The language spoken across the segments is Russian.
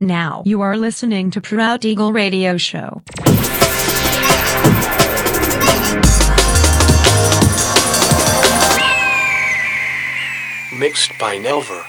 Now you are listening to Proud Eagle Radio Show. Mixed by Nelver.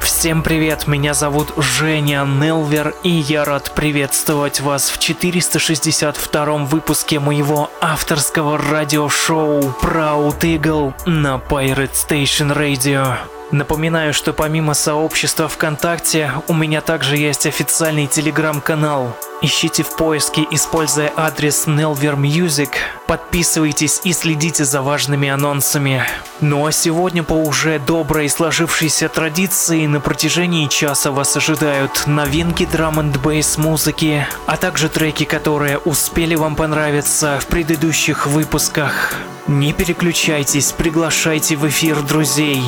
Всем привет, меня зовут Женя Нелвер, и я рад приветствовать вас в 462 выпуске моего авторского радиошоу Proud Eagle на Pirate Station Radio. Напоминаю, что помимо сообщества ВКонтакте, у меня также есть официальный телеграм-канал. Ищите в поиске, используя адрес Nelver Music, подписывайтесь и следите за важными анонсами. Ну а сегодня по уже доброй сложившейся традиции на протяжении часа вас ожидают новинки драм н бейс музыки, а также треки, которые успели вам понравиться в предыдущих выпусках. Не переключайтесь, приглашайте в эфир друзей.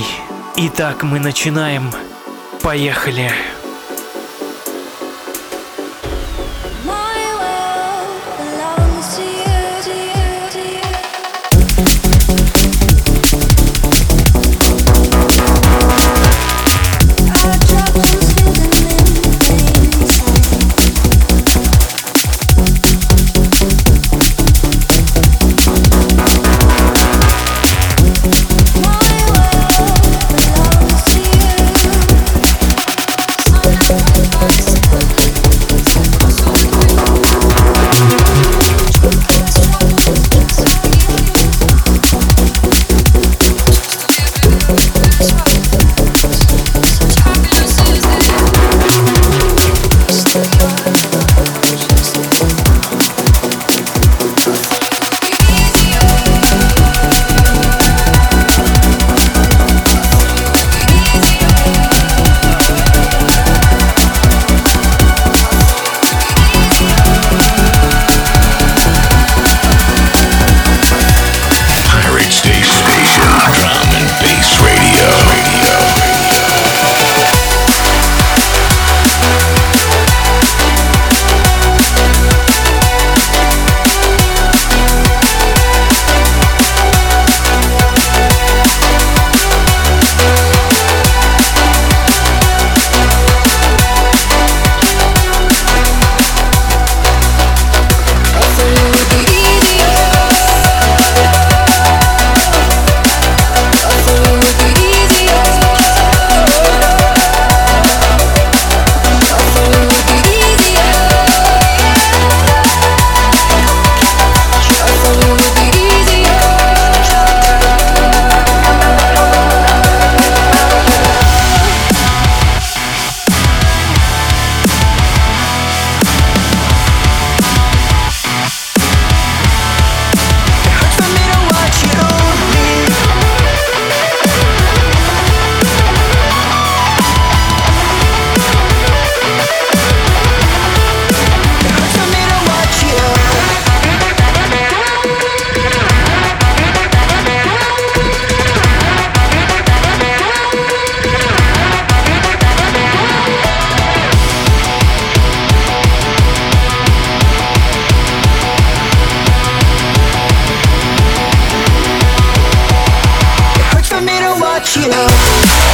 Итак, мы начинаем. Поехали. you know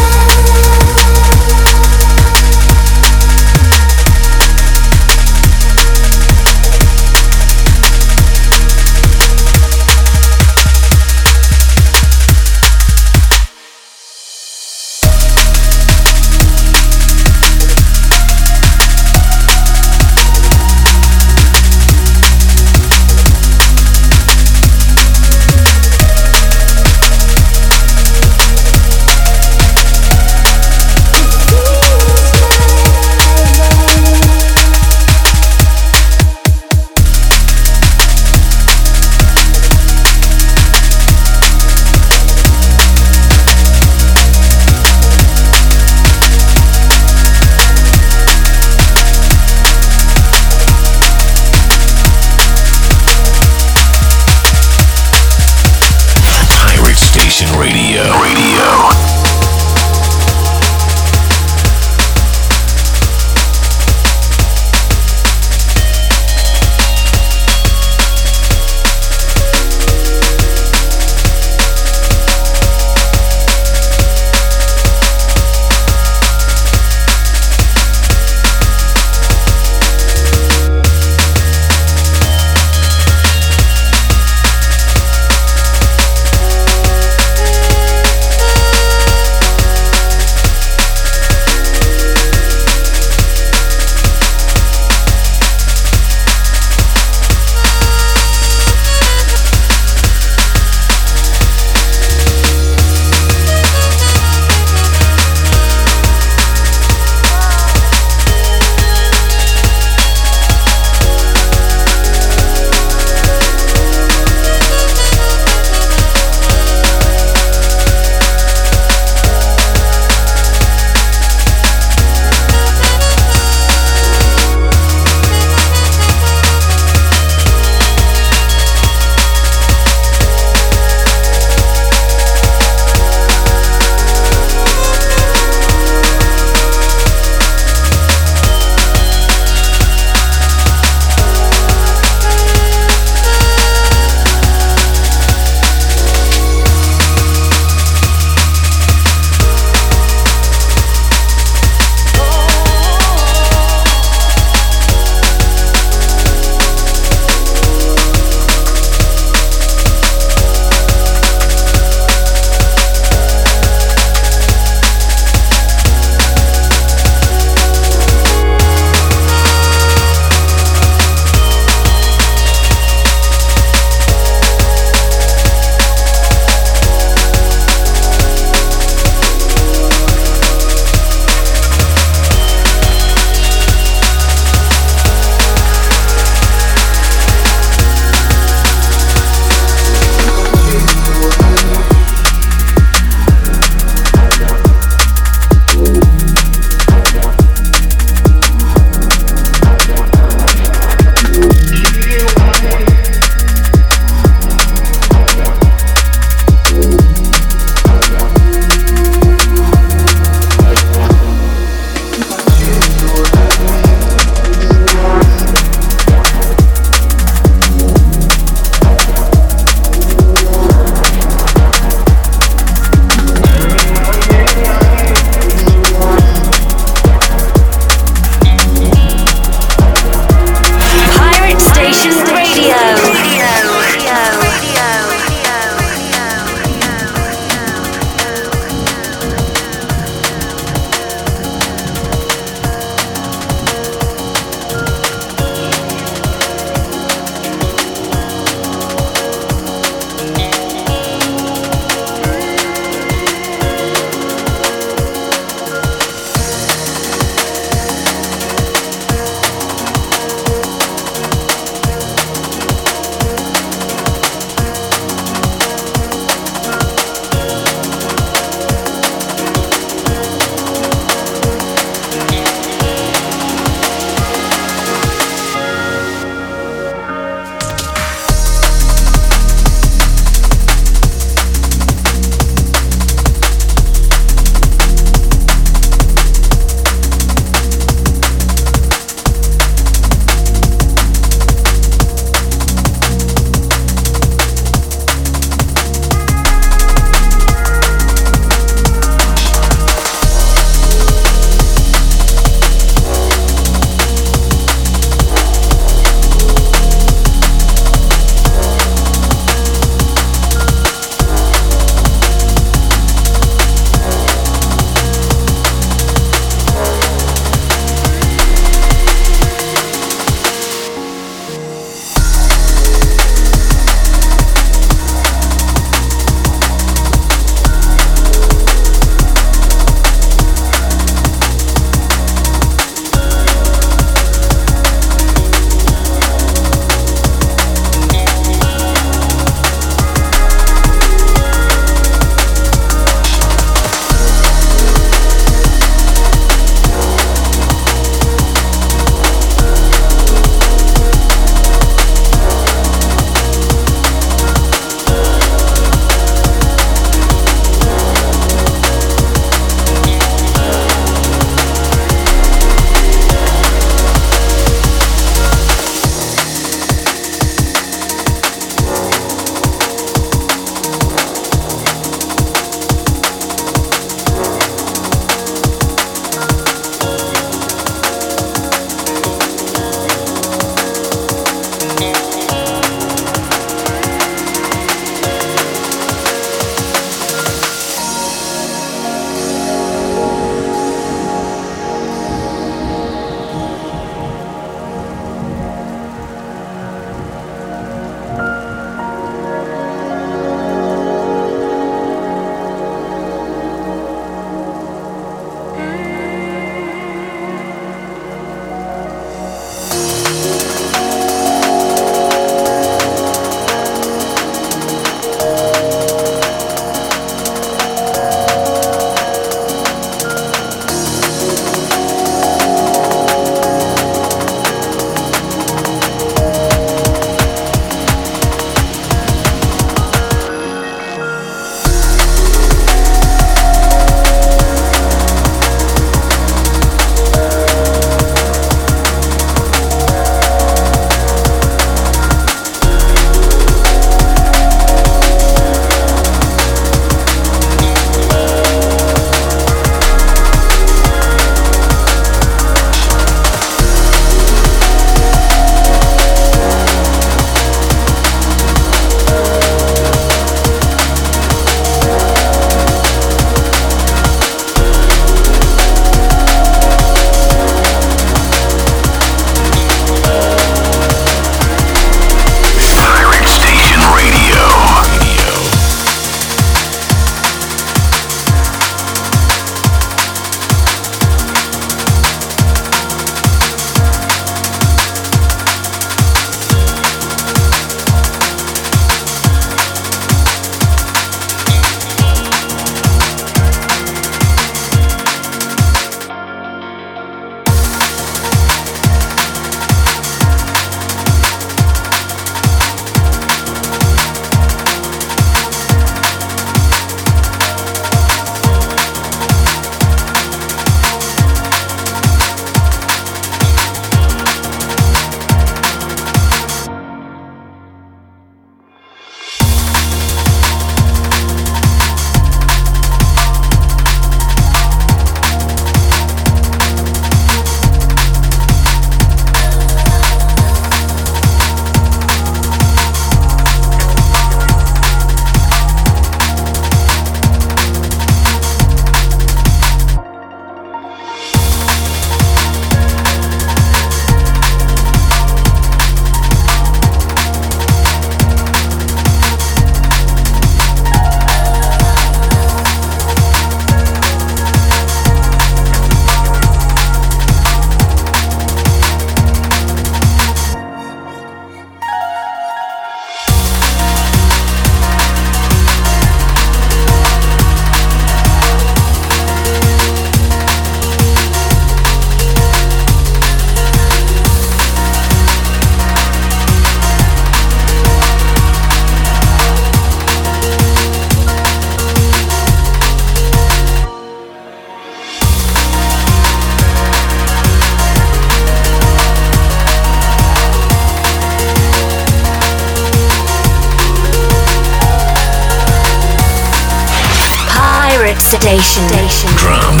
Station. Drum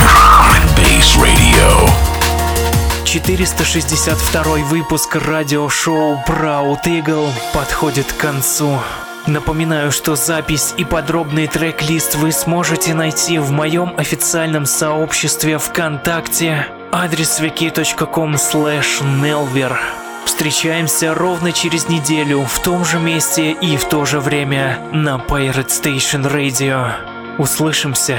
and Bass Radio. 462 выпуск радиошоу Proud Eagle подходит к концу. Напоминаю, что запись и подробный трек-лист вы сможете найти в моем официальном сообществе ВКонтакте адрес wiki.com nelver. Встречаемся ровно через неделю в том же месте и в то же время на Pirate Station Radio. Услышимся!